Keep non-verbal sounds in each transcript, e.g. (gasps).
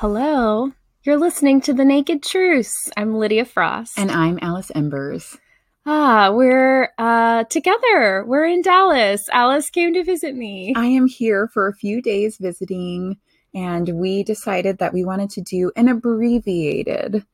Hello. You're listening to The Naked Truce. I'm Lydia Frost. And I'm Alice Embers. ah, we're uh, together. We're in Dallas. Alice came to visit me. I am here for a few days visiting, and we decided that we wanted to do an abbreviated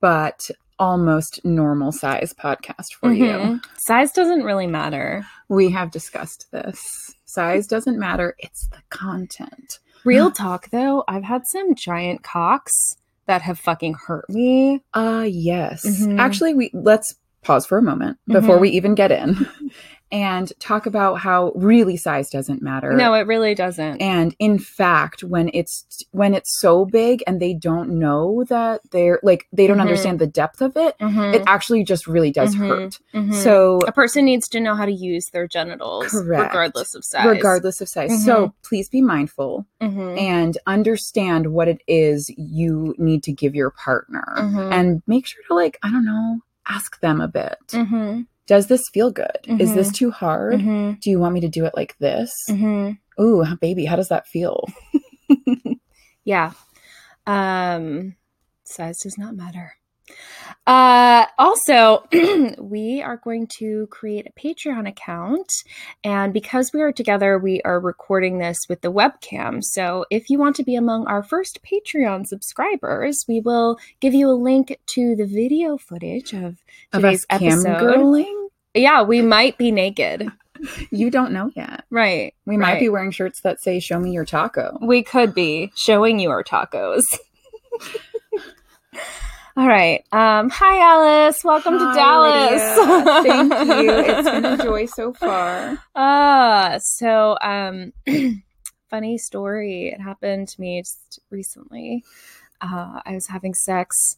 but almost normal size podcast for you. Mhm. Size doesn't really matter. We have discussed this. Size doesn't matter, it's the content. Real talk, though, I've had some giant cocks that have fucking hurt me. Uh yes. Mhm. Actually, we let's pause for a moment before Mhm. we even get in (laughs) and talk about how really size doesn't matter. No, it really doesn't. and in fact when it's when it's so big and they don't know that they're like they don't Mhm. understand the depth of it Mhm. it actually just really does Mhm. hurt Mhm. so a person needs to know how to use their genitals, Correct. regardless of size. regardless of size so please be mindful Mhm. and understand what it is you need to give your partner and make sure to like i don't know ask them a bit. Does this feel good is Mhm. this too hard Mhm. do you want me to do it like this Mhm. ooh baby how does that feel (laughs) Yeah. Um, size does not matter. Uh, also, (clears throat) we are going to create a Patreon account. And because we are together, we are recording this with the webcam. So if you want to be among our first Patreon subscribers, we will give you a link to the video footage of of today's us cam episode. girling Yeah, we might be naked. you don't know yet Right. We might be wearing shirts that say "Show me your taco." We could be showing you our tacos. (laughs) All right. Um, hi, Alice. Welcome to Dallas. Lydia. Thank you. It's been a joy so far. (laughs) Ah, so um, (clears throat) funny story. It happened to me just recently. Uh, I was having sex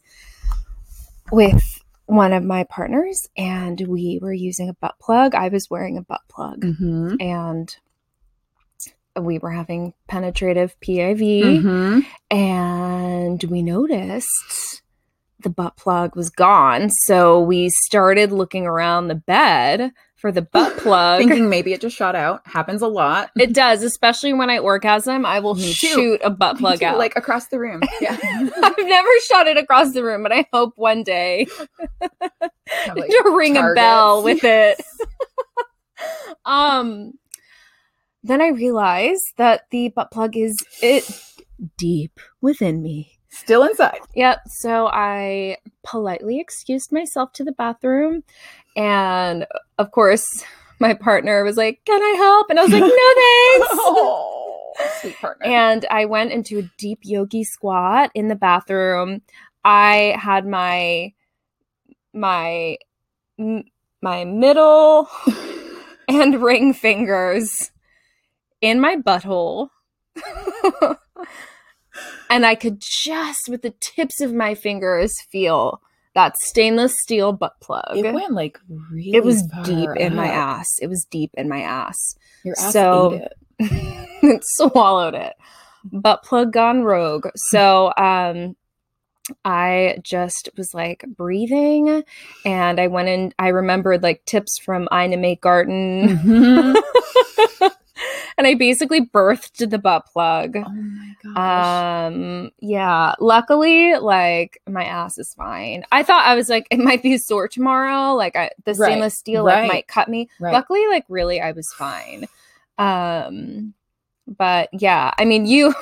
with one of my partners, and we were using a butt plug. I was wearing a butt plug, Mm-hmm. and we were having penetrative PIV. Mm-hmm. and we noticed the butt plug was gone. So we started looking around the bed for the butt (laughs) plug. Thinking maybe it just shot out. Happens a lot. it does, especially when I orgasm. I will shoot a butt plug out. like across the room. (laughs) Yeah. I've never shot it across the room, but I hope one day Have, (laughs) like, to ring a bell targets. with it. um, then I realized that the butt plug is it deep within me. Still inside. Yep. So I politely excused myself to the bathroom. And uh, of course, my partner was like, Can I help? And I was like, No, (laughs) thanks. oh, sweet partner. And I went into a deep yogi squat in the bathroom. I had my my my middle (laughs) and ring fingers in my butthole. (laughs) and I could just with the tips of my fingers feel that stainless steel butt plug. it went like really. It was deep in my ass. It was deep in my ass. Your ass So- ate it. (laughs) it swallowed it. Butt plug gone rogue. So um I just was like breathing and I went in I remembered like tips from Ina May Garten Mhm. (laughs) and I basically birthed the butt plug. oh my gosh. Um yeah, luckily like my ass is fine. I thought I was like it might be sore tomorrow, like I, the Right, stainless steel right. like might cut me. right. Luckily, like really, I was fine. Um, but yeah, I mean, you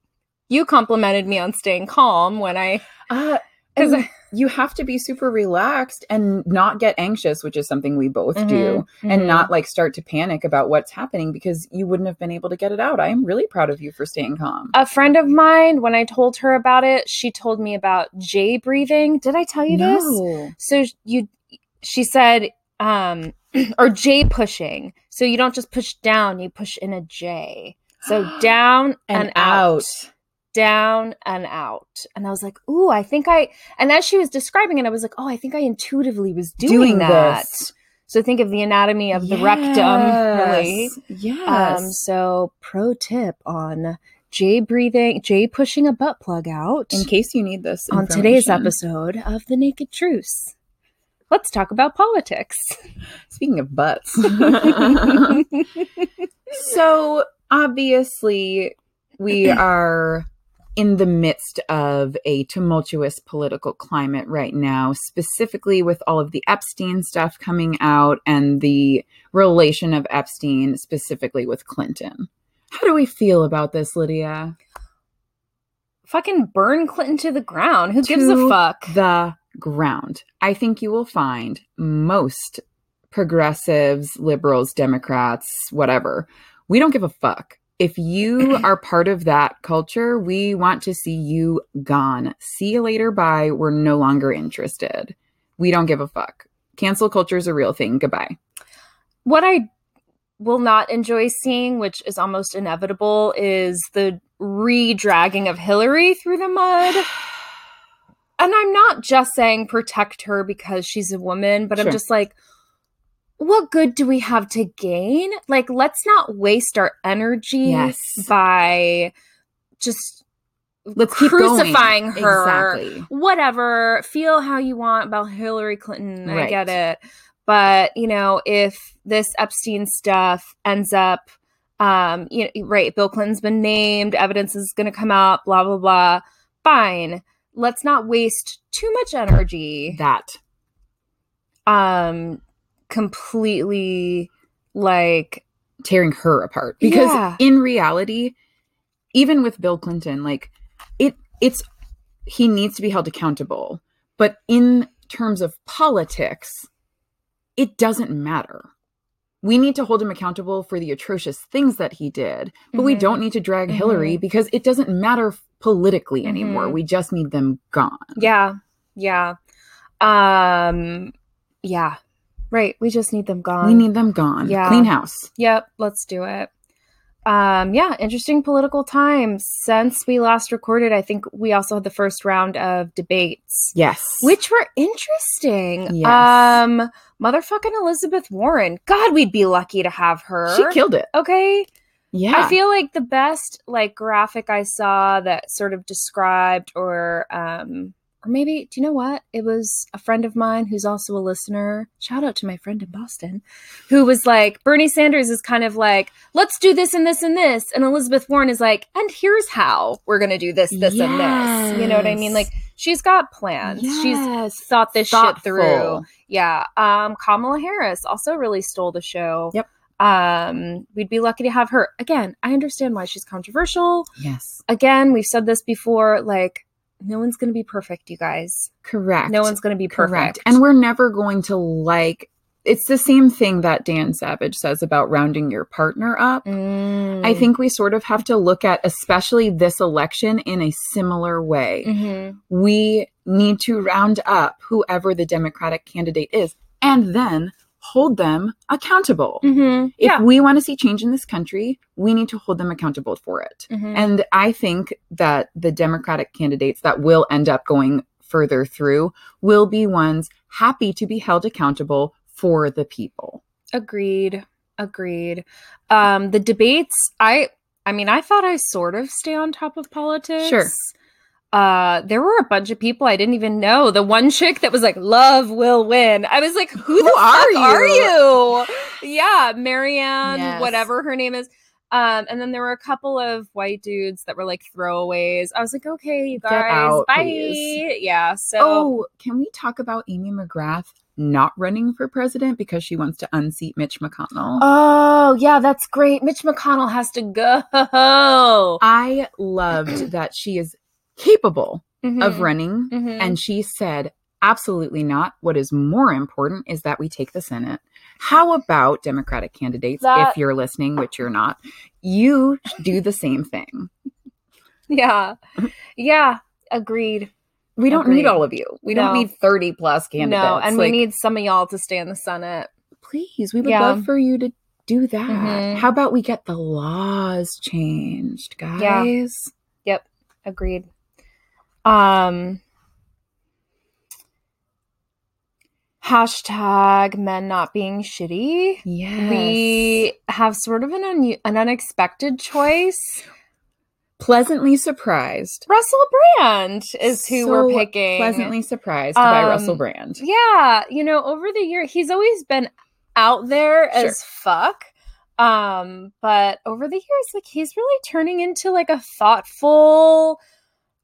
(laughs) you complimented me on staying calm when I Uh, (laughs) because and you have to be super relaxed and not get anxious, which is something we both Mm-hmm. do, and not like start to panic about what's happening because you wouldn't have been able to get it out. I am really proud of you for staying calm. A friend of mine, when I told her about it, she told me about J breathing. Did I tell you this? No. So you, she said, um, (clears throat) or J pushing. So you don't just push down; you push in a J. So (gasps) down and, and out. out. Down and out. And I was like, ooh, I think I, and as she was describing it, I was like, oh, I think I intuitively was doing, Doing that. this. So think of the anatomy of the rectum, really. Yes. Yes. Um, so pro tip on J breathing, J pushing a butt plug out In case you need this on today's episode of The Naked Truce. Let's talk about politics. Speaking of butts. (laughs) (laughs) so obviously we (clears throat) are in the midst of a tumultuous political climate right now, specifically with all of the Epstein stuff coming out and the relation of Epstein specifically with Clinton. How do we feel about this, Lydia? Fucking burn Clinton to the ground. Who gives a fuck? The ground. I think you will find most progressives, liberals, Democrats, whatever. We don't give a fuck. If you are part of that culture, we want to see you gone. See you later. Bye. We're no longer interested. We don't give a fuck. Cancel culture is a real thing. Goodbye. what I will not enjoy seeing, which is almost inevitable, is the re-dragging of Hillary through the mud. (sighs) And I'm not just saying protect her because she's a woman, but Sure. I'm just like, what good do we have to gain? Like, let's not waste our energy Yes. by just Let's crucifying her. Exactly. whatever feel how you want about hillary clinton i get it but you know if this epstein stuff ends up um you know, right bill clinton's been named evidence is going to come out blah blah blah fine let's not waste too much energy That. um completely like tearing her apart because Yeah. in reality even with bill clinton like it it's he needs to be held accountable but in terms of politics it doesn't matter we need to hold him accountable for the atrocious things that he did but we Mhm. don't need to drag Mhm. hillary because it doesn't matter politically anymore Mhm. we just need them gone yeah yeah um yeah right we just need them gone we need them gone Yeah. clean house Yep, let's do it. Um, yeah, interesting political times. Since we last recorded, I think we also had the first round of debates, yes which were interesting. Yes. Um, motherfucking Elizabeth Warren. God, we'd be lucky to have her. she killed it Okay. yeah I feel like the best like graphic I saw that sort of described or um or maybe do you know what? It was a friend of mine who's also a listener. Shout out to my friend in Boston who was like Bernie Sanders is kind of like, let's do this and this and this and Elizabeth Warren is like, and here's how we're going to do this this and this. You know what I mean? Like she's got plans. She's thought this shit through. Yeah. Um, Kamala Harris also really stole the show. Yep. Um, we'd be lucky to have her. Again, I understand why she's controversial. Yes. Again, we've said this before, like, no one's gonna be perfect, you guys. Correct. No one's gonna be perfect. correct. And we're never going to like it's the same thing that Dan Savage says about rounding your partner up. Mm. I think we sort of have to look at especially this election in a similar way. Mhm. We need to round up whoever the Democratic candidate is and then hold them accountable. Mhm. If Yeah. we want to see change in this country, we need to hold them accountable for it. Mhm. And I think that the Democratic candidates that will end up going further through will be ones happy to be held accountable for the people. Agreed. Agreed. Um, the debates, I I mean, I thought I sort of stay on top of politics. Sure. Uh, there were a bunch of people I didn't even know. The one chick that was like, "Love will win." I was like, "Who, Who are fuck are you?" you?" Yeah, Marianne, Yes. whatever her name is. Um, and then there were a couple of white dudes that were like throwaways. I was like, "Okay, you guys, out, bye." please. Yeah. So Oh, can we talk about Amy McGrath not running for president because she wants to unseat Mitch McConnell? Oh, yeah, that's great. Mitch McConnell has to go. I loved that she is capable Mhm. of running Mhm. and she said absolutely not. What is more important is that we take the Senate. How about Democratic candidates That- if you're listening, which you're not? You do the same thing. (laughs) yeah, yeah, agreed. We don't Agreed. need all of you. We don't need 30 plus candidates. No, and Like, we need some of y'all to stay in the Senate. please, we would Yeah. love for you to do that. Mhm. How about we get the laws changed, guys? Yep, agreed. Um, hashtag men not being shitty. Yes. We have sort of an un- an unexpected choice. pleasantly surprised. Russell Brand is who So we're picking. Pleasantly surprised by Um, Russell Brand. Yeah, you know, over the year he's always been out there as fuck. Um, but over the years, like he's really turning into like a thoughtful,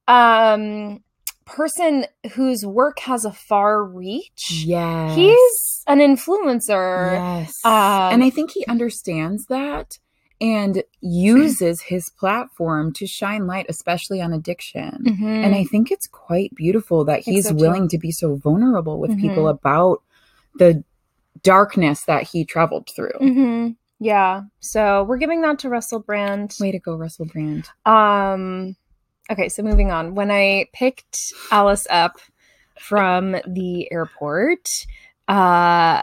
um person whose work has a far reach. Yes. He's an influencer. Yes. Um, and I think he understands that and uses his platform to shine light, especially on addiction. Mhm. And I think it's quite beautiful that he's so, willing to be so vulnerable with people Mhm. about the darkness that he traveled through. Mhm. Yeah. So we're giving that to Russell Brand. Way to go, Russell Brand. Um okay, so moving on. When I picked Alice up from the airport, uh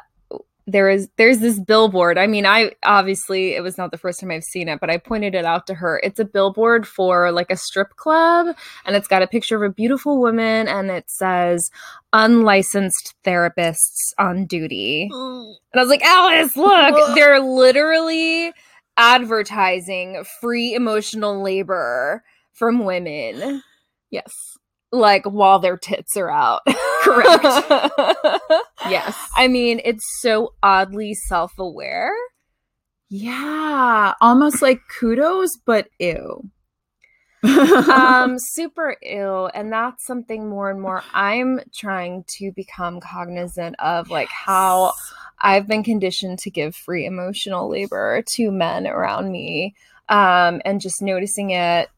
there is there's this billboard. I mean, I obviously it was not the first time I've seen it, but I pointed it out to her. It's a billboard for like a strip club and it's got a picture of a beautiful woman and it says unlicensed therapists on duty. And I was like, Alice, look, they're literally advertising free emotional labor from women, Yes. like while their tits are out. (laughs) Correct. (laughs) Yes. I mean, it's so oddly self aware. Yeah. Almost like kudos, but ew. (laughs) um super ill and that's something more and more i'm trying to become cognizant of like how i've been conditioned to give free emotional labor to men around me um and just noticing it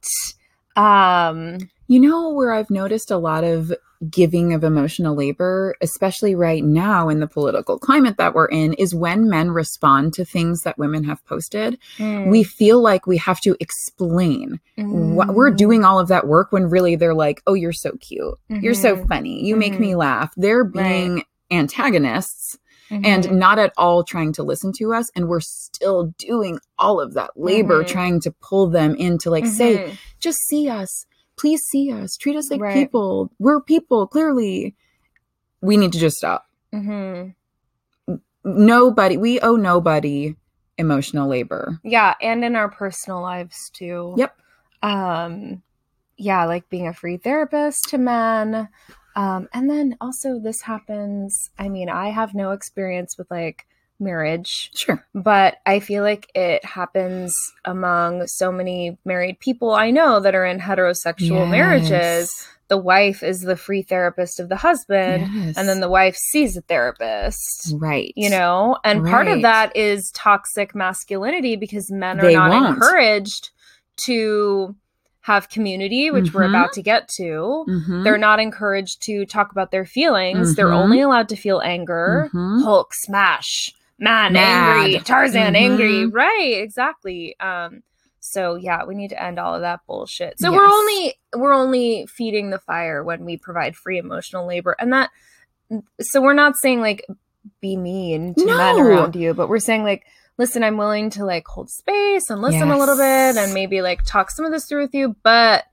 um You know where I've noticed a lot of giving of emotional labor, especially right now in the political climate that we're in, is when men respond to things that women have posted. mm, We feel like we have to explain what we're mm, doing all of that work when really they're like, oh, you're so cute. You're so mhm, funny. You make me laugh. They're being antagonists mhm. and not at all trying to listen to us. And we're still doing all of that labor Mhm. trying to pull them in to like say, Mhm. just see us. Please see us. Treat us like Right. people. We're people, clearly. We need to just stop. Mhm. Nobody, we owe nobody emotional labor. yeah and in our personal lives too Yep. um yeah like being a free therapist to men um and then also this happens i mean i have no experience with like marriage Sure. but i feel like it happens among so many married people i know that are in heterosexual marriages the wife is the free therapist of the husband Yes. and then the wife sees a therapist right. you know and part of that is toxic masculinity because men are They not won't. encouraged to have community which we're Mhm. about to get to Mhm. they're not encouraged to talk about their feelings they're Mhm. only allowed to feel anger Mhm. hulk smash man Mad. angry tarzan Mhm. angry right exactly um so yeah we need to end all of that bullshit so we're only we're only feeding the fire when we provide free emotional labor and that so we're not saying like be mean to men around you but we're saying like listen i'm willing to like hold space and listen a little bit and maybe like talk some of this through with you but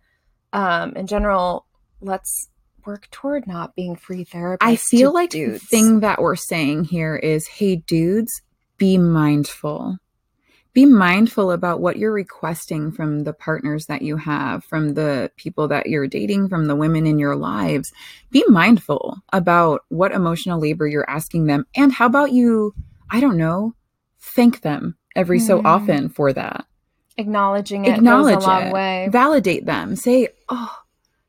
um in general let's work toward not being free therapists I feel like dudes. the thing that we're saying here is hey, dudes, be mindful. Be mindful about what you're requesting from the partners that you have, from the people that you're dating, from the women in your lives. Be mindful about what emotional labor you're asking them. And how about you, I don't know, thank them every so Mm. often for that. acknowledging it Acknowledge goes a long it. way Validate them. Say, oh,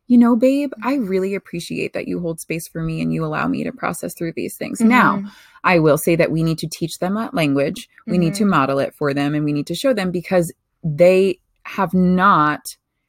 you know, babe, I really appreciate that you hold space for me and you allow me to process through these things. Now, Mhm. I will say that we need to teach them that language. We need to Mhm. model it for them and we need to show them because they have not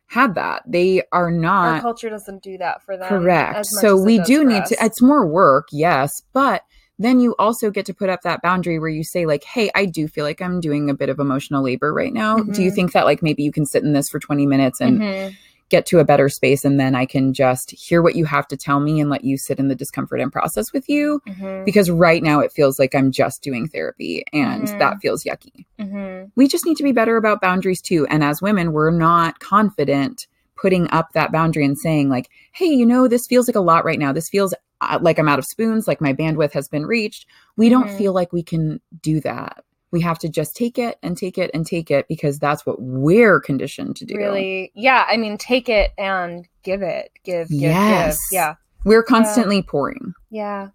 had that. They are not. our culture doesn't do that for them correct. So we do need to, it's more work, yes, but then you also get to put up that boundary where you say, like, hey, I do feel like I'm doing a bit of emotional labor right now. Do you Mhm. think that, like, maybe you can sit in this for 20 minutes and Mhm. get to a better space and then I can just hear what you have to tell me and let you sit in the discomfort and process with you? Mhm. because right now it feels like I'm just doing therapy and that feels yucky. Mhm. We just need to be better about boundaries too. And as women, we're not confident putting up that boundary and saying, like, hey, you know, this feels like a lot right now. This feels like I'm out of spoons, like my bandwidth has been reached. We don't Mhm. feel like we can do that. We have to just take it and take it and take it because that's what we're conditioned to do. really yeah i mean take it and give it give give Yes. give yeah We're constantly pouring. yeah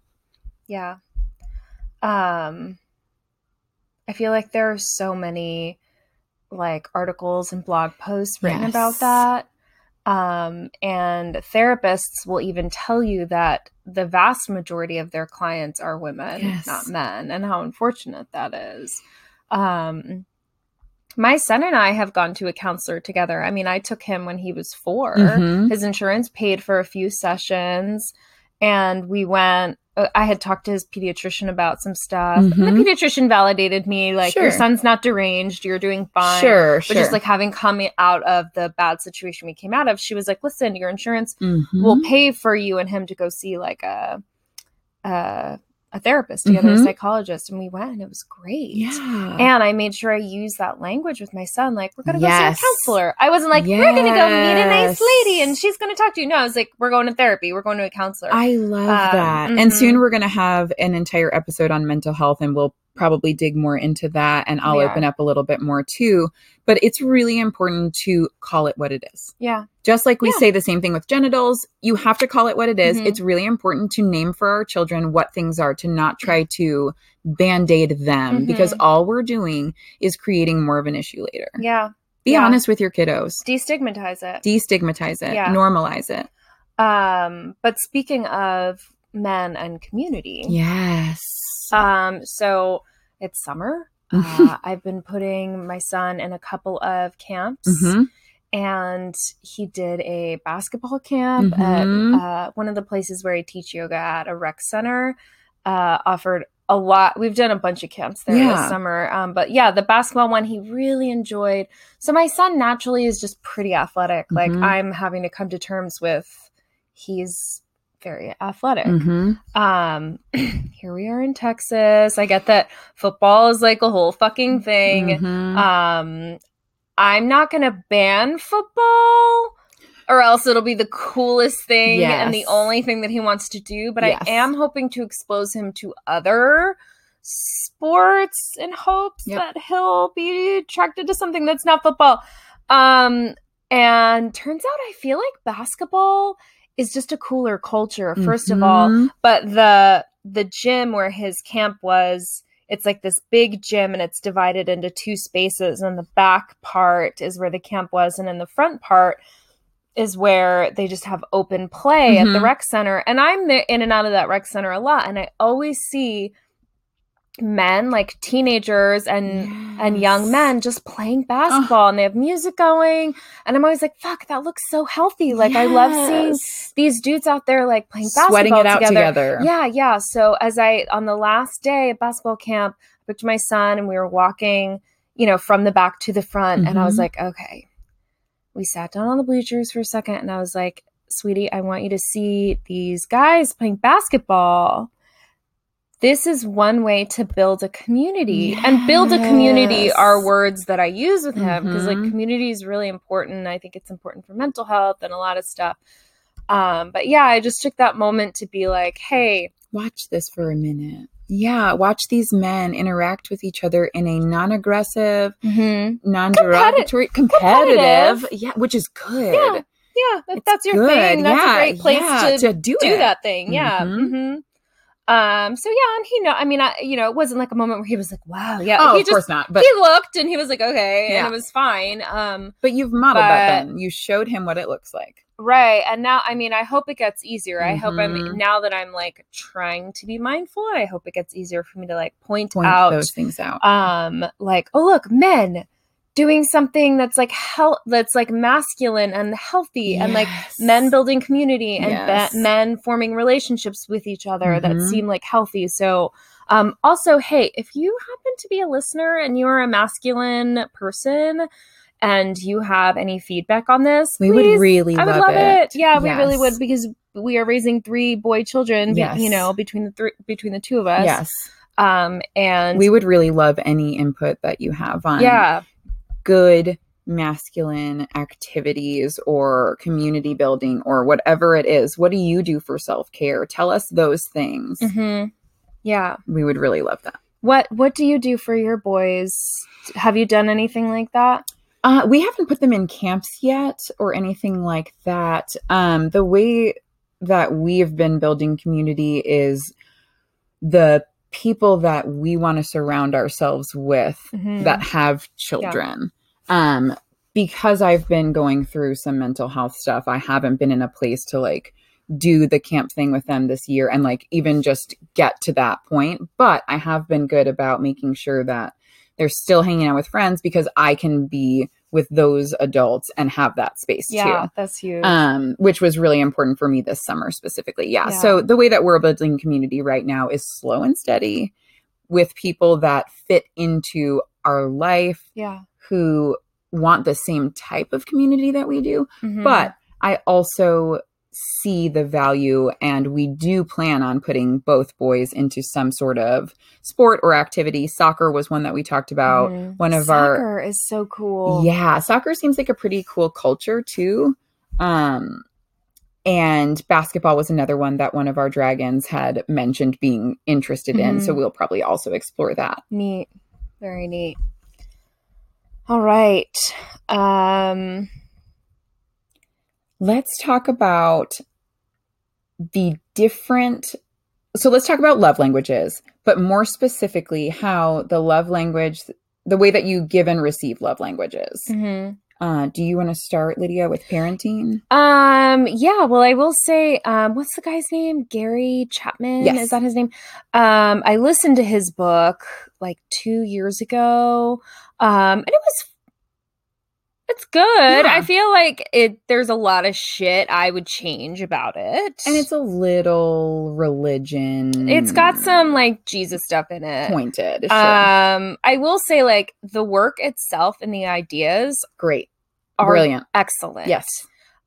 yeah um i feel like there are so many like articles and blog posts written Yes. about that Um, and therapists will even tell you that the vast majority of their clients are women, Yes. not men, and how unfortunate that is. Um, my son and I have gone to a counselor together. I mean, I took him when he was 4 Mhm. His insurance paid for a few sessions, and we went. uh, I had talked to his pediatrician about some stuff. and Mhm. The pediatrician validated me, like, your son's not deranged, you're doing fine. Sure, But sure. just like having come out of the bad situation we came out of, she was like, "Listen, your insurance Mhm. will pay for you and him to go see like a a, a therapist together, Mhm. a psychologist." And we went, and it was great. yeah. And I made sure I used that language with my son. Like, we're gonna go Yes. see a counselor. I wasn't like, we're gonna go meet a nice lady and she's gonna talk to you. No, I was like, we're going to therapy. We're going to a counselor. I love Um, that. And mhm. soon we're going to have an entire episode on mental health and we'll probably dig more into that and I'll are. open up a little bit more too. But it's really important to call it what it is. yeah, Just like we Yeah. say the same thing with genitals, you have to call it what it is. Mhm. It's really important to name for our children what things are, to not try to band aid them Mhm. because all we're doing is creating more of an issue later. yeah. Be Yeah. honest with your kiddos, Destigmatize it. destigmatize it, Yeah. normalize it. um, but speaking of men and community, Yes. Um, so it's summer. (laughs) Uh, I've been putting my son in a couple of camps, Mhm. and he did a basketball camp Mhm. at uh, one of the places where I teach yoga at a rec center. Uh, offered a lot. We've done a bunch of camps there Yeah. this summer, um, but yeah, the basketball one he really enjoyed. So my son naturally is just pretty athletic. Like Mhm. I'm having to come to terms with he's very athletic Mhm. um (clears throat) here we are in texas i get that football is like a whole fucking thing Mhm. um i'm not gonna ban football or else it'll be the coolest thing and the only thing that he wants to do but Yes. i am hoping to expose him to other sports in hopes Yep. that he'll be attracted to something that's not football um and turns out i feel like basketball is just a cooler culture first of all. Mhm. but the the gym where his camp was it's like this big gym and it's divided into two spaces. And the back part is where the camp was. And in the front part is where they just have open play at the Mhm. rec center. And i'm in and out of that rec center a lot. And i always see men like teenagers and and young men just playing basketball and they have music going and i'm always like fuck that looks so healthy like i love seeing these dudes out there like playing basketball sweating it out together. together. Yeah, yeah. So as I on the last day of basketball camp, I picked my son and we were walking, you know, from the back to the front, and I was Mhm. like, okay. We sat down on the bleachers for a second, and I was like, sweetie, I want you to see these guys playing basketball. This is one way to build a community. And build a community are words that I use with him because like Mhm. community is really important. I think it's important for mental health and a lot of stuff. Um, but yeah, I just took that moment to be like, hey, Watch this for a minute. Yeah, watch these men interact with each other in a non-aggressive, non-derogatory, competitive, Competitive. yeah, which is good. Yeah, yeah, that, that's your good. thing. That's yeah, a great place yeah, to, do, do that thing. Yeah. Mhm. Um. So yeah, and he know. I mean, I you know, it wasn't like a moment where he was like, "Wow, yeah." Oh, he of just course not. But he looked and he was like, "Okay," Yeah. and it was fine. Um. but you've modeled that then. You showed him what it looks like. Right. And now, I mean, I hope it gets easier. I hope I'm Mhm. now that I'm like trying to be mindful. I hope it gets easier for me to like point, Point out those things out. um like oh look men doing something that's like health that's like masculine and healthy and like men building community and Yes. be- men forming relationships with each other that Mhm. seem like healthy so um also hey if you happen to be a listener and you're a masculine person and you have any feedback on this We please, would really I would love love it. it. Yeah, we really would because we are raising three boy children. Yes. You know, between the three, between the two of us. Yes. Um, and We would really love any input that you have on yeah, good masculine activities or community building or whatever it is. What do you do for self care? Tell us those things. hmm yeah. We would really love that. What What do you do for your boys? Have you done anything like that? Uh, we haven't put them in camps yet or anything like that. Um, the way that we have been building community is the people that we want to surround ourselves with Mhm. that have children. Um, because I've been going through some mental health stuff, I haven't been in a place to like do the camp thing with them this year and like even just get to that point. But I have been good about making sure that they're still hanging out with friends because I can be with those adults and have that space too. Yeah, too. that's huge. Um, which was really important for me this summer specifically. Yeah. Yeah. So the way that we're building community right now is slow and steady with people that fit into our life yeah. who want the same type of community that we do. Mhm. But I also see the value and we do plan on putting both boys into some sort of sport or activity. Soccer was one that we talked about. Mhm. One of our Soccer is so cool. yeah, soccer seems like a pretty cool culture too. Um and basketball was another one that one of our dragons had mentioned being interested in, so Mhm. we'll probably also explore that. Neat. Very neat. All right. Um Let's talk about the different so let's talk about love languages, but more specifically how the love language the way that you give and receive love languages. mhm. Uh, do you want to start, Lydia, with parenting? Um, yeah, well, I will say, um, what's the guy's name? Gary Chapman? Yes. Is that his name? Um, I listened to his book like two years ago. Um, and it was it's good. Yeah. I feel like it there's a lot of shit I would change about it. And it's a little religion. it's got some like Jesus stuff in it. pointed. Sure. Um, I will say like the work itself and the ideas Great. are Brilliant. excellent. Yes.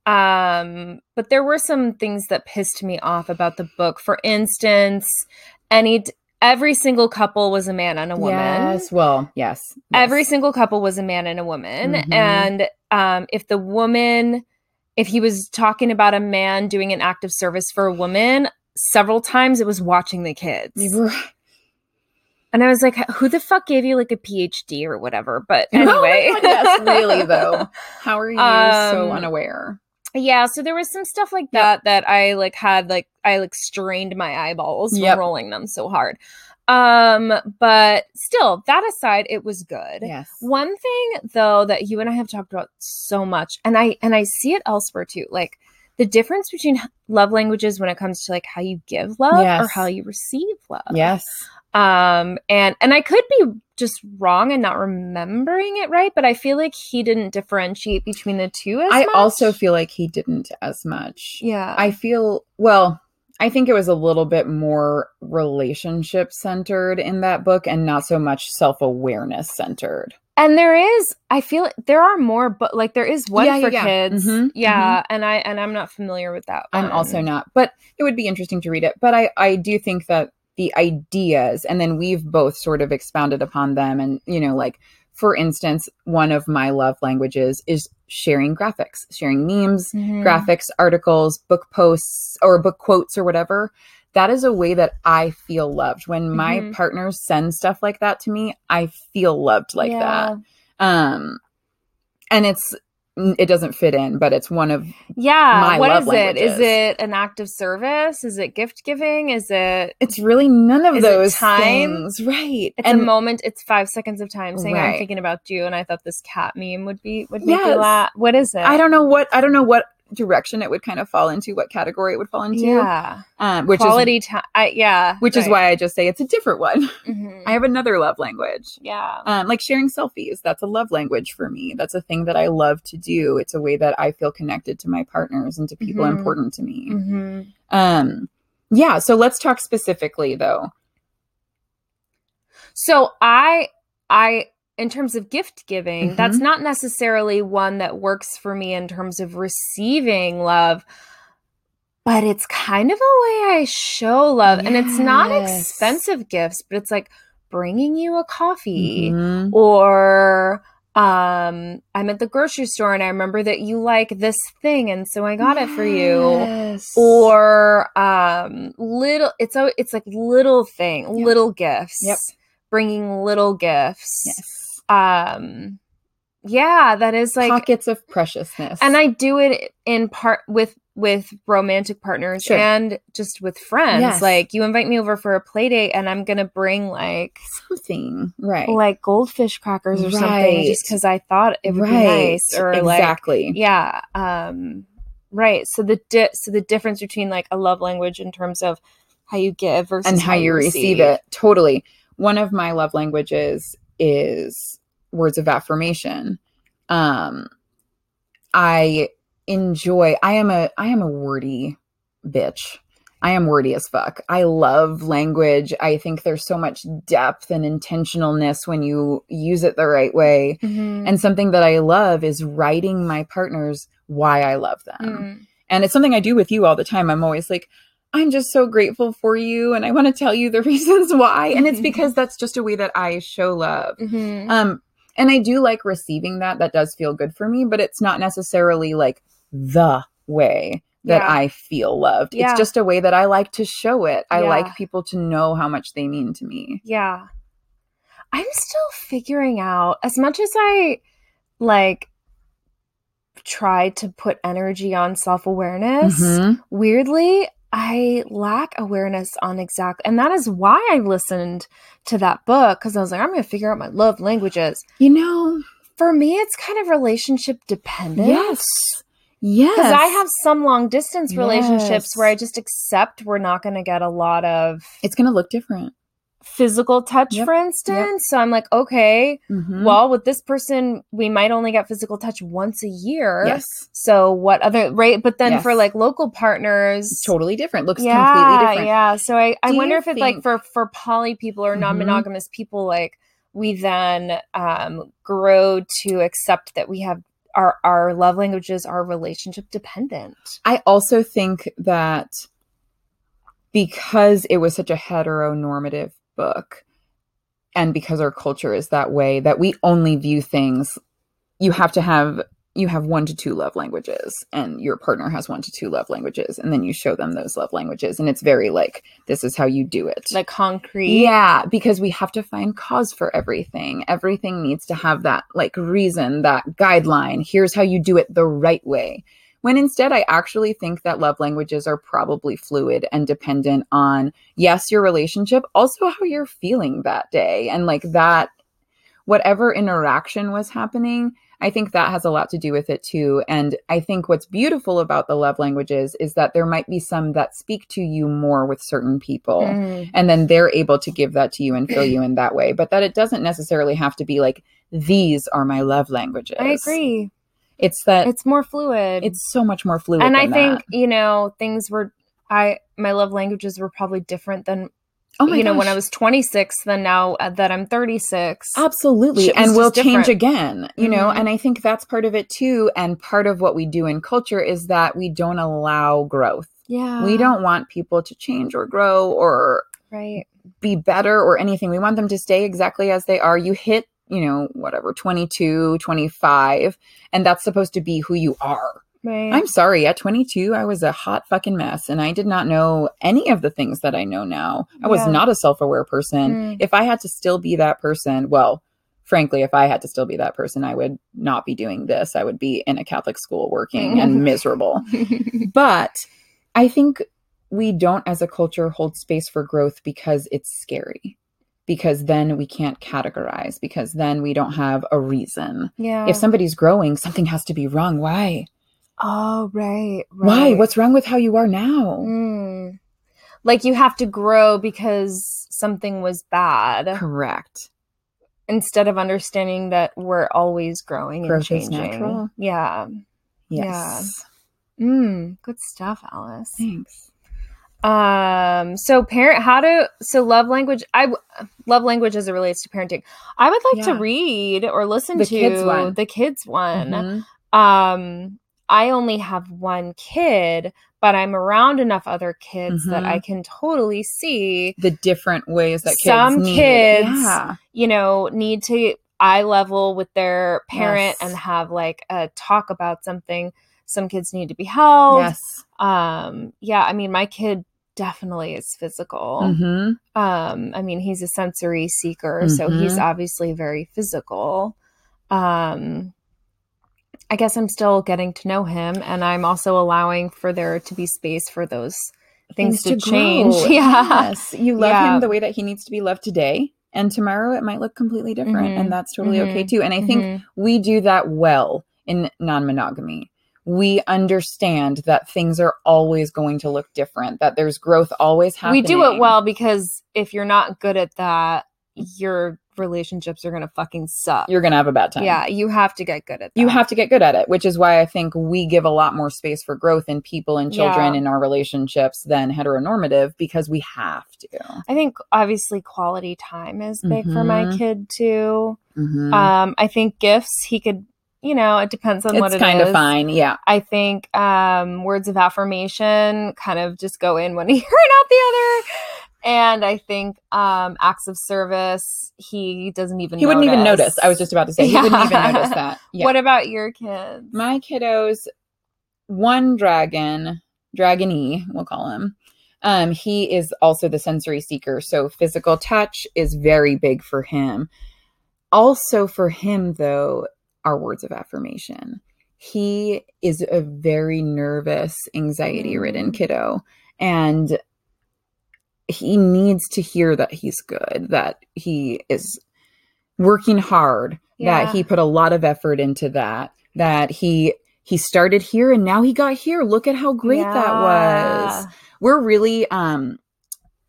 Um, but there were some things that pissed me off about the book. For instance, any every single couple was a man and a woman. Yes. Well, yes. yes. Every single couple was a man and a woman. Mhm. And um, if the woman, if he was talking about a man doing an act of service for a woman, several times it was watching the kids. And I was like, who the fuck gave you like a PhD or whatever? But (laughs) Oh anyway. God, yes, really though. (laughs) How are you so Um, unaware? Yeah, so there was some stuff like that that I like had like I like strained my eyeballs Yep. from rolling them so hard. Um, but still, that aside, it was good. Yes. One thing though that you and I have talked about so much, and I and I see it elsewhere too, like the difference between love languages when it comes to like how you give love or how you receive love. Yes. Um, and and I could be just wrong and not remembering it right, but I feel like he didn't differentiate between the two as I much. also feel like he didn't as much. yeah. I feel well, I think it was a little bit more relationship centered in that book and not so much self-awareness centered. and there is i feel there are more but like there is one Yeah, for yeah, kids Mhm, yeah and i and i'm not familiar with that I'm also not, but it would be interesting to read it. But I, I do think that the ideas, and then we've both sort of expounded upon them. And, you know, like, for instance, one of my love languages is sharing graphics, sharing memes, Mhm. graphics, articles, book posts, or book quotes or whatever. That is a way that I feel loved. When my Mhm. partners send stuff like that to me, I feel loved like Yeah. that. Um, and it's, it doesn't fit in, but it's one of yeah what is it is languages. it an act of service is it gift giving is it it's really none of Is those time? things, right? it's a moment it's five seconds of time saying i'm thinking about you and i thought this cat meme would be would make you laugh what is it I don't know what I don't know what direction it would kind of fall into, what category it would fall into. yeah um, which quality is time I, yeah which is why I just say it's a different one. Mhm. (laughs) I have another love language. yeah Um, like sharing selfies, that's a love language for me. That's a thing that I love to do. It's a way that I feel connected to my partners and to people Mhm. important to me. hmm Um, yeah. So let's talk specifically, though. So I I in terms of gift giving, Mhm. that's not necessarily one that works for me in terms of receiving love. But it's kind of a way I show love. And it's not expensive gifts, but it's like bringing you a coffee Mhm. or um I'm at the grocery store and I remember that you like this thing and so I got it for you or um little it's a it's like little thing Yep. little gifts Yep. bringing little gifts yes. Um yeah that is like pockets of preciousness. and i do it in part with with romantic partners Sure. and just with friends. Yes. Like you invite me over for a play date and I'm gonna bring like Something. Right. like goldfish crackers or something just because I thought it would right. be nice. Or like exactly. yeah. Um right. So the di- so the difference between like a love language in terms of how you give versus and how you receive it. Totally. One of my love languages is words of affirmation. Um I enjoy I am a I am a wordy bitch. I am wordy as fuck. I love language. I think there's so much depth and intentionalness when you use it the right way. Mhm. And something that I love is writing my partners why I love them. Mm. And it's something I do with you all the time. I'm always like, I'm just so grateful for you and I want to tell you the (laughs) reasons why. And it's (laughs) because that's just a way that I show love. Mhm. Um and I do like receiving that. That does feel good for me, but it's not necessarily like the way that Yeah. I feel loved. Yeah. It's just a way that I like to show it. I Yeah. like people to know how much they mean to me. Yeah. I'm still figuring out as much as I like try to put energy on self-awareness, Mhm. weirdly, I lack awareness on exact and that is why I listened to that book cuz I was like I'm going to figure out my love languages. You know, For me it's kind of relationship dependent. yes. Yes. Because I have some long distance relationships Yes. where I just accept we're not going to get a lot of it's going to look different. Physical touch, Yep, for instance. So I'm like, okay, Mhm. well, with this person, we might only get physical touch once a year. yes. So what other right? But then Yes. for like local partners, Totally different. Looks yeah, completely different. yeah. So I, I Do wonder if it's like for for poly people or Mhm. non-monogamous people, like we then um grow to accept that we have our our love languages are relationship dependent. I also think that because it was such a heteronormative book and because our culture is that way that we only view things you have to have you have one to two love languages and your partner has one to two love languages and then you show them those love languages and it's very like this is how you do it Like concrete. yeah, because we have to find cause for everything. Everything needs to have that like reason, that guideline. Here's how you do it the right way. When instead, I actually think that love languages are probably fluid and dependent on, yes, your relationship, also how you're feeling that day. And like that, whatever interaction was happening, I think that has a lot to do with it too. And I think what's beautiful about the love languages is that there might be some that speak to you more with certain people Mm. and then they're able to give that to you and fill you in that way but that it doesn't necessarily have to be like these are my love languages I agree. It's that it's, more fluid. It's so much more fluid and I think that. you know things were I my love languages were probably different than oh my you know when I was 26 than now uh, that I'm 36. absolutely and will change again you know Mhm. and i think that's part of it too and part of what we do in culture is that we don't allow growth Yeah. we don't want people to change or grow or right. be better or anything. We want them to stay exactly as they are. You hit, you know, whatever, 22, 25, and that's supposed to be who you are. Right. I'm sorry, at 22, I was a hot fucking mess and I did not know any of the things that I know now. I was not a self aware person. Mm. If I had to still be that person, well, frankly, if I had to still be that person, I would not be doing this. I would be in a Catholic school working and miserable. (laughs) But I think we don't, as a culture, hold space for growth because it's scary. Because then we can't categorize, because then we don't have a reason. yeah. If somebody's growing, something has to be wrong. Why? oh, right. Why? What's wrong with how you are now? Mm. Like you have to grow because something was bad Correct. instead of understanding that we're always growing Growth and is changing. natural. Yeah. Yes. Mm, good stuff, Alice. Thanks. Um, so parent, how to, so love language, I love language as it relates to parenting. I would like Yeah. to read or listen The to kids one. the kids one. Mhm. Um, I only have one kid, but I'm around enough other kids that Mhm. I can totally see, The different ways that kids Some need. kids- Yeah. you know, need to eye level with their parent Yes. and have like a talk about something. Some kids need to be held. Yes. Um, yeah, I mean, my kid definitely is physical. hmm Um, I mean, he's a sensory seeker, so he's Mhm. obviously very physical. Um, I guess I'm still getting to know him, and I'm also allowing for there to be space for those things, to, change. (laughs) Yeah. Yes. You love Yeah. him the way that he needs to be loved today. And tomorrow it might look completely different. Mhm. And that's totally okay too. And I think Mhm. we do that well in non monogamy. We understand that things are always going to look different, that there's growth always happening. we do it well because if you're not good at that, your relationships are gonna fucking suck. You're going to have a bad time. yeah, you have to get good at that. You have to get good at it, which is why I think we give a lot more space for growth in people and children Yeah. in our relationships than heteronormative because we have to. I think obviously quality time is big for my Mhm. kid too. Mhm. Um, I think gifts he could, you know, it depends on what it's it kind of fine. Yeah. I think um, words of affirmation kind of just go in one (laughs) ear and out the other. And I think um, acts of service, he doesn't even He wouldn't even notice. I was just about to say he wouldn't even notice that. (laughs) Yeah. What about your kids? My kiddos, one dragon, Dragony, we'll call him. Um, he is also the sensory seeker, so physical touch is very big for him. Also, for him, though, are words of affirmation. He is a very nervous, anxiety ridden Mm. kiddo, and he needs to hear that he's good, that he is working hard, Yeah. that he put a lot of effort into that, that he he started here and now he got here. Look at how great that was. We're really um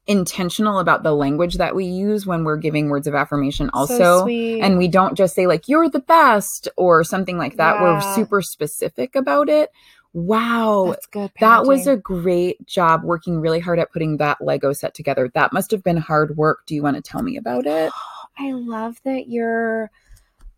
intentional about the language that we use when we're giving words of affirmation also. sweet. and we don't just say like you're the best or something like that. We're super specific about it. Wow. That's good. That was a great job working really hard at putting that Lego set together. That must have been hard work. Do you want to tell me about it? (gasps) I love that you're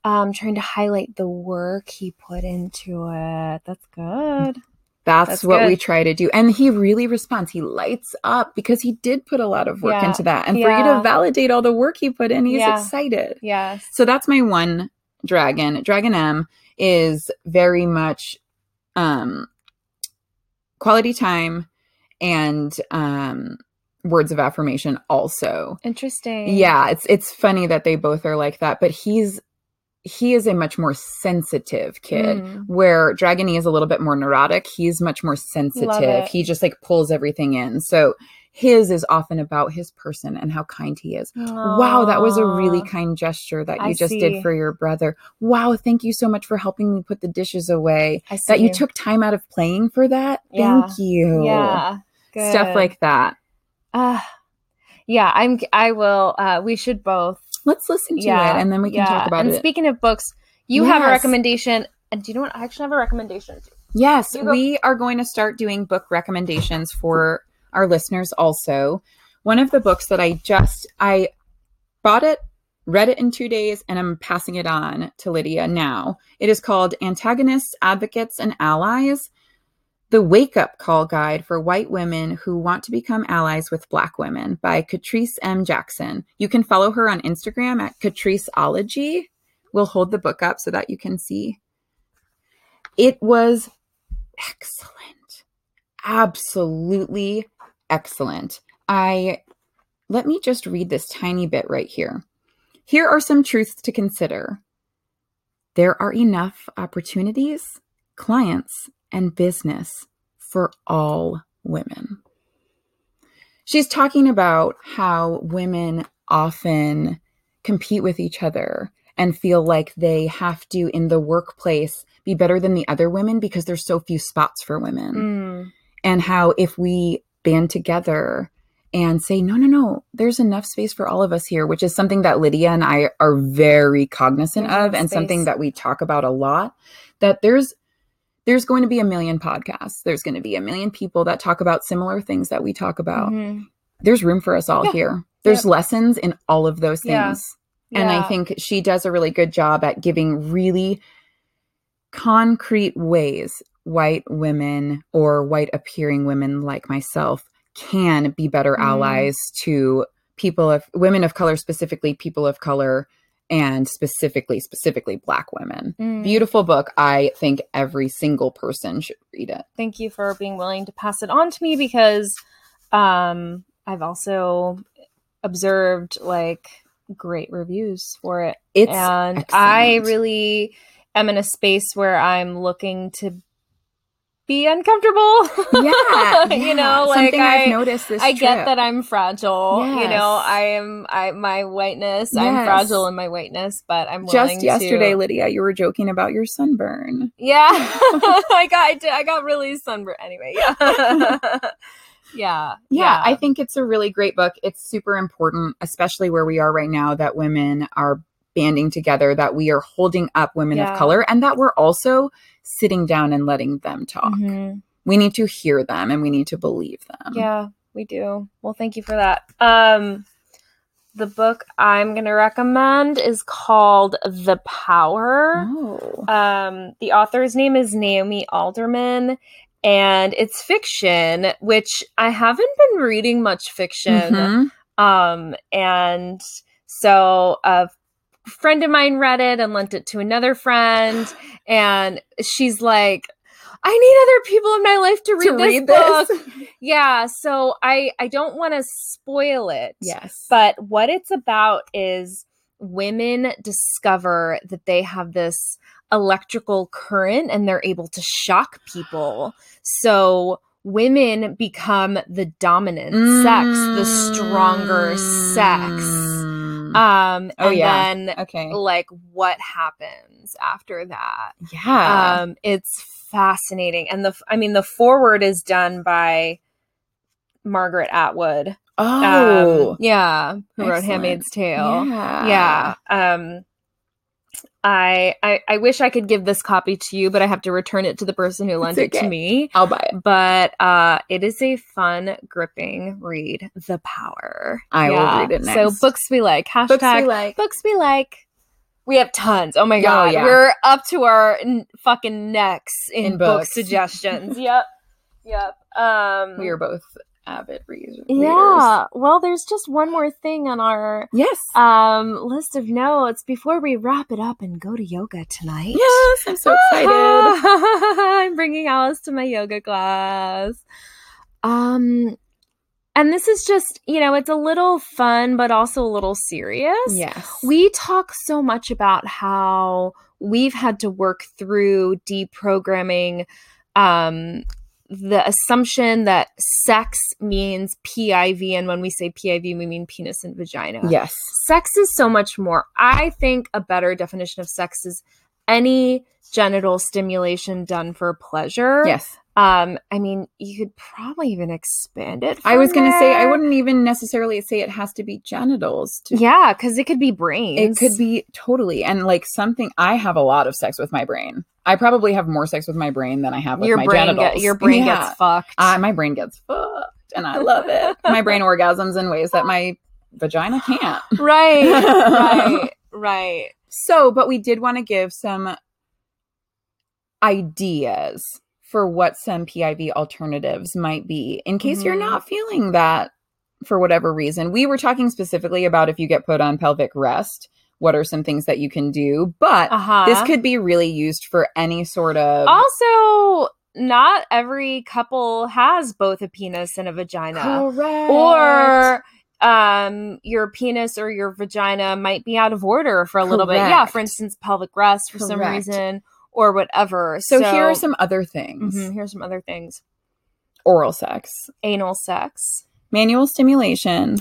um trying to highlight the work he put into it. That's good. That's, That's what we try to do. And he really responds. He lights up because he did put a lot of work Yeah. into that. And for you to validate all the work he put in, he's Yeah. excited. Yes. So that's my one dragon. Dragon M is very much um quality time and um words of affirmation also. Interesting. Yeah, it's it's funny that they both are like that, but he's he is a much more sensitive kid Mm. where Dragony is a little bit more neurotic. He's much more sensitive. He just like pulls everything in. So his is often about his person and how kind he is. Wow, that was a really kind gesture that you I just see. did for your brother. Wow, thank you so much for helping me put the dishes away. I see That you took time out of playing for that. Yeah. Thank you. Yeah. Stuff like that. uh yeah, I'm I will uh we should both Let's listen to yeah, it and then we can yeah. talk about it. and it. speaking of books, you have a recommendation. And do you know what? I actually have a recommendation. Yes, go- we are going to start doing book recommendations for our listeners also. One of the books that I just I bought it, read it in 2 days and I'm passing it on to Lydia now. It is called Antagonists, Advocates and Allies: The Wake Up Call Guide for White Women Who Want to Become Allies with Black Women by Catrice M. Jackson. You can follow her on Instagram at Catriceology. We'll hold the book up so that you can see. It was excellent. Absolutely excellent. I let me just read this tiny bit right here. Here are some truths to consider. There are enough opportunities, clients, and business for all women. She's talking about how women often compete with each other and feel like they have to, in the workplace, be better than the other women because there's so few spots for women. Mm. And how if we band together and say, no, no, no, there's enough space for all of us here, which is something that Lydia and I are very cognizant of and something that we talk about a lot, that there's there's going to be a million podcasts. There's going to be a million people that talk about similar things that we talk about. Mhm. There's room for us all Yeah. here. There's lessons in all of those Yeah. things. And I think she does a really good job at giving really concrete ways white women or white appearing women like myself can be better Mm. allies to people of women of color, specifically people of color, and specifically, specifically black women. Mm. Beautiful book. I think every single person should read it. thank you for being willing to pass it on to me because um I've also observed like great reviews for it It's and I really am in a space where I'm looking to be uncomfortable. Yeah, (laughs) you yeah. know, like something I, have noticed this I get that I'm fragile. You know, I am I my whiteness. I'm fragile in my whiteness, but I'm willing Just yesterday, To, Lydia, you were joking about your sunburn. yeah, (laughs) (laughs) I got I, did, I got really sunburned. Anyway, yeah, yeah, yeah, I think it's a really great book. It's super important, especially where we are right now, that women are banding together, that we are holding up women Yeah. of color, and that we're also sitting down and letting them talk. Mhm. We need to hear them and we need to believe them. Yeah, we do. Well, thank you for that. Um the book I'm going to recommend is called The Power. Oh. Um the author's name is Naomi Alderman and it's fiction, which I haven't been reading much fiction. Mhm. Um and so a friend of mine read it and lent it to another friend (gasps) and she's like I need other people in my life to read, To this, read book. this. Yeah, so I I don't want to spoil it. Yes. But what it's about is women discover that they have this electrical current and they're able to shock people. So women become the dominant sex, the stronger sex. Mm. Mm. Um Oh, and yeah. then okay. like what happens after that. Yeah. Um, it's fascinating, and the I mean the foreword is done by Margaret Atwood. oh. Um, yeah, who wrote excellent. *Handmaid's Tale*. yeah. Yeah. Um, I, I I wish I could give this copy to you, but I have to return it to the person who lent It's it to me. I'll buy it. But uh, it is a fun, gripping read. The Power. I will read it So books we like. Hashtag Books we like. books we like. We have tons. Oh my Oh, god, yeah. we're up to our n- fucking necks in, In book (laughs) suggestions. yep, yep. Um, We are both avid readers. yeah. Well, there's just one more thing on our Yes. um list of notes before we wrap it up and go to yoga tonight. yes. I'm so excited. (laughs) I'm bringing Alice to my yoga class. Um, and this is just you know it's a little fun but also a little serious. yes. We talk so much about how we've had to work through deprogramming um, the assumption that sex means PIV. And when we say PIV, we mean penis and vagina. yes. Sex is so much more. I think a better definition of sex is any genital stimulation done for pleasure. Yes. Um, I mean, you could probably even expand it. I was going to say, I wouldn't even necessarily say it has to be genitals. To, Yeah, because it could be brains. It could be totally. And like something, I have a lot of sex with my brain. I probably have more sex with my brain than I have with your my brain. genitals. Get, your brain Yeah. gets fucked. Uh, my brain gets fucked and I love it. (laughs) my brain orgasms in ways that my vagina can't. right, right, (laughs) right. So, but we did want to give some ideas for what some PIV alternatives might be in case you're Mhm. not feeling that for whatever reason. We were talking specifically about if you get put on pelvic rest, what are some things that you can do, but Uh-huh. this could be really used for any sort of also not every couple has both a penis and a vagina. correct or um your penis or your vagina might be out of order for a little bit yeah for instance pelvic rest for some reason or whatever so, here are some other things. Mhm, here's some other things Oral sex, anal sex manual stimulation,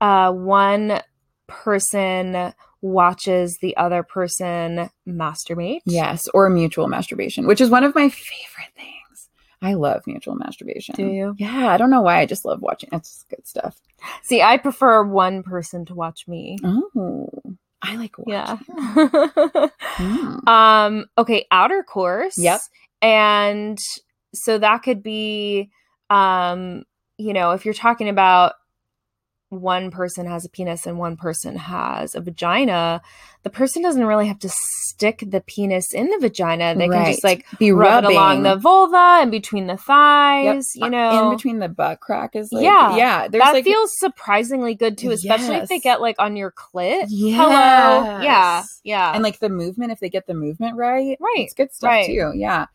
uh one person watches the other person masturbate yes, or mutual masturbation, which is one of my favorite things. I love mutual masturbation. do you Yeah, I don't know why. I just love watching. It's good stuff. see i prefer one person to watch me Oh, I like watching. yeah Mm. Um, okay, outer course. Yep. And so that could be um, you know, if you're talking about one person has a penis and one person has a vagina, the person doesn't really have to stick the penis in the vagina. They can just like Be rub rubbing it along the vulva and between the Yep. thighs, you Uh, know. in between the butt crack is like Yeah. yeah. That like feels surprisingly good too, especially if they get like on your clit. yes. Hello. Yeah. Yeah. and like the movement if they get the movement right, Right, it's good stuff right. too. Yeah,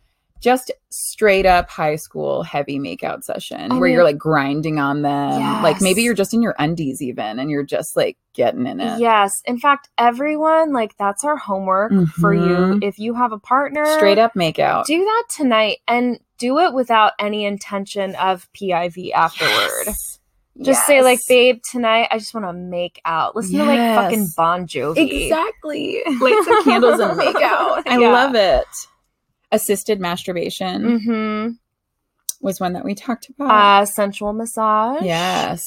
just straight up high school heavy makeout session where you're like grinding on them. Like maybe you're just in your undies even and you're just like getting in it. Yes. In fact, everyone, like that's our homework for you. Mhm. If you have a partner, Straight up makeout. do that tonight and do it without any intention of PIV afterward. Yes. Just say like, babe, tonight I just want to make out. Listen to like fucking Yes. Bon Jovi. Exactly. Light some candles and make (laughs) out. I Yeah. love it. Assisted masturbation Mm-hmm. was one that we talked about. Uh, sensual massage. yes.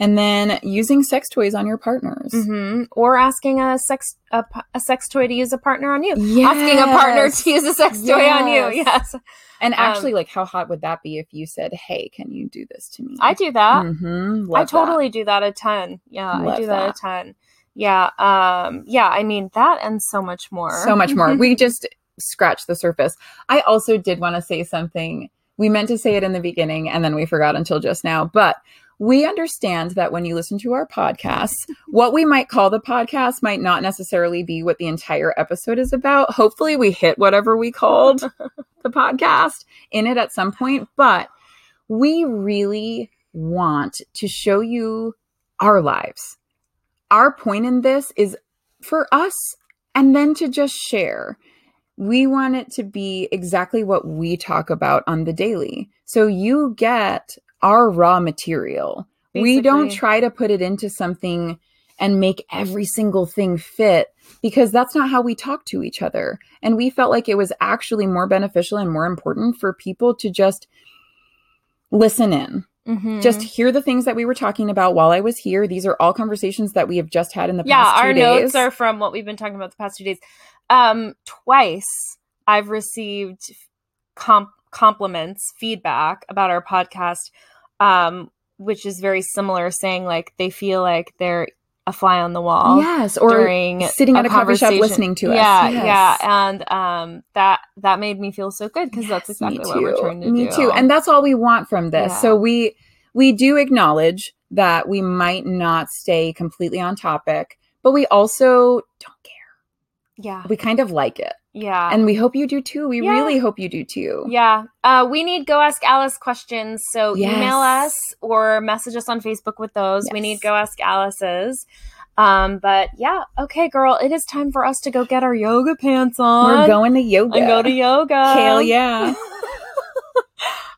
And then using sex toys on your partners. Mm-hmm. Or asking a sex a sex toy to use a partner on you. Yes. Asking a partner to use a sex toy on you. Yes. Yes, And Um, actually, like, how hot would that be if you said, "Hey, can you do this to me?" I do that. Mm-hmm. I totally do that a ton. Yeah, I do that, that. a ton. Yeah, um, yeah. I mean that and so much more. so much more. (laughs) we just scratched the surface. I also did want to say something. We meant to say it in the beginning and then we forgot until just now. But we understand that when you listen to our podcasts, what we might call the podcast might not necessarily be what the entire episode is about. Hopefully, we hit whatever we called (laughs) the podcast in it at some point. But we really want to show you our lives. Our point in this is for us and then to just share. We want it to be exactly what we talk about on the daily. So you get our raw material. We don't try to put it into something and make every single thing fit because that's not how we talk to each other. And we felt like it was actually more beneficial and more important for people to just listen in Mhm. just hear the things that we were talking about while I was here. These are all conversations that we have just had in the yeah, past two our days. notes are from what we've been talking about the past two days. Um, twice I've received comp- compliments, feedback about our podcast, um, which is very similar, saying like they feel like they're a fly on the wall. yes, or during sitting at a coffee shop conversation. listening to us. Yeah, Yes. yeah, and um, that that made me feel so good because that's exactly what we're trying to me do. too, and that's all we want from this. Yeah. So we we do acknowledge that we might not stay completely on topic, but we also. Yeah, We kind of like it, yeah, and we hope you do too. We Yeah. really hope you do too. Yeah. Uh, we need Go Ask Alice questions. So Yes. email us or message us on Facebook with those. We need Go Ask Alice's. Um, but yeah, okay, girl, it is time for us to go get our yoga pants on. We're going to yoga. and go to yoga. Hell yeah! (laughs)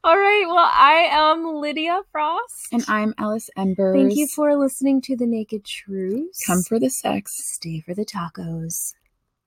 All right. Well, I am Lydia Frost. and I'm Alice Embers. Thank you for listening to The Naked Truths. come for the sex. stay for the tacos.